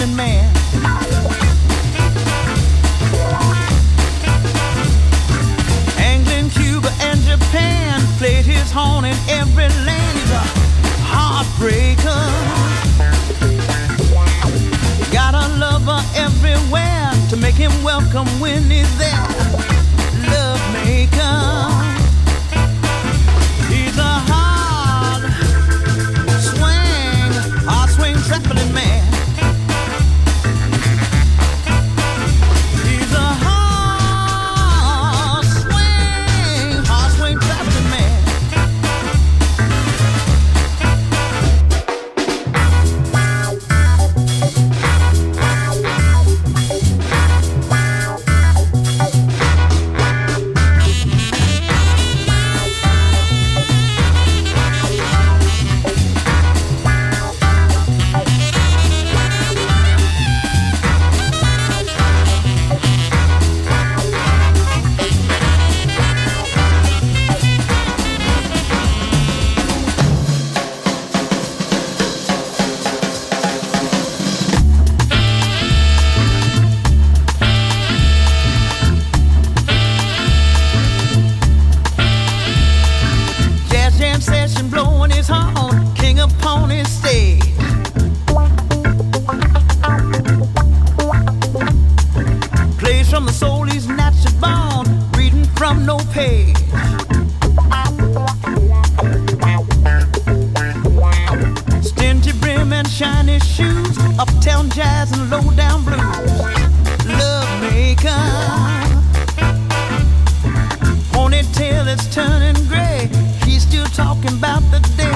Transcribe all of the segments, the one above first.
running man. England, Cuba, and Japan played his horn in every land. He's a heartbreaker. Got a lover everywhere to make him welcome when he's there. about the day.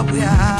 Tubabuya Eh,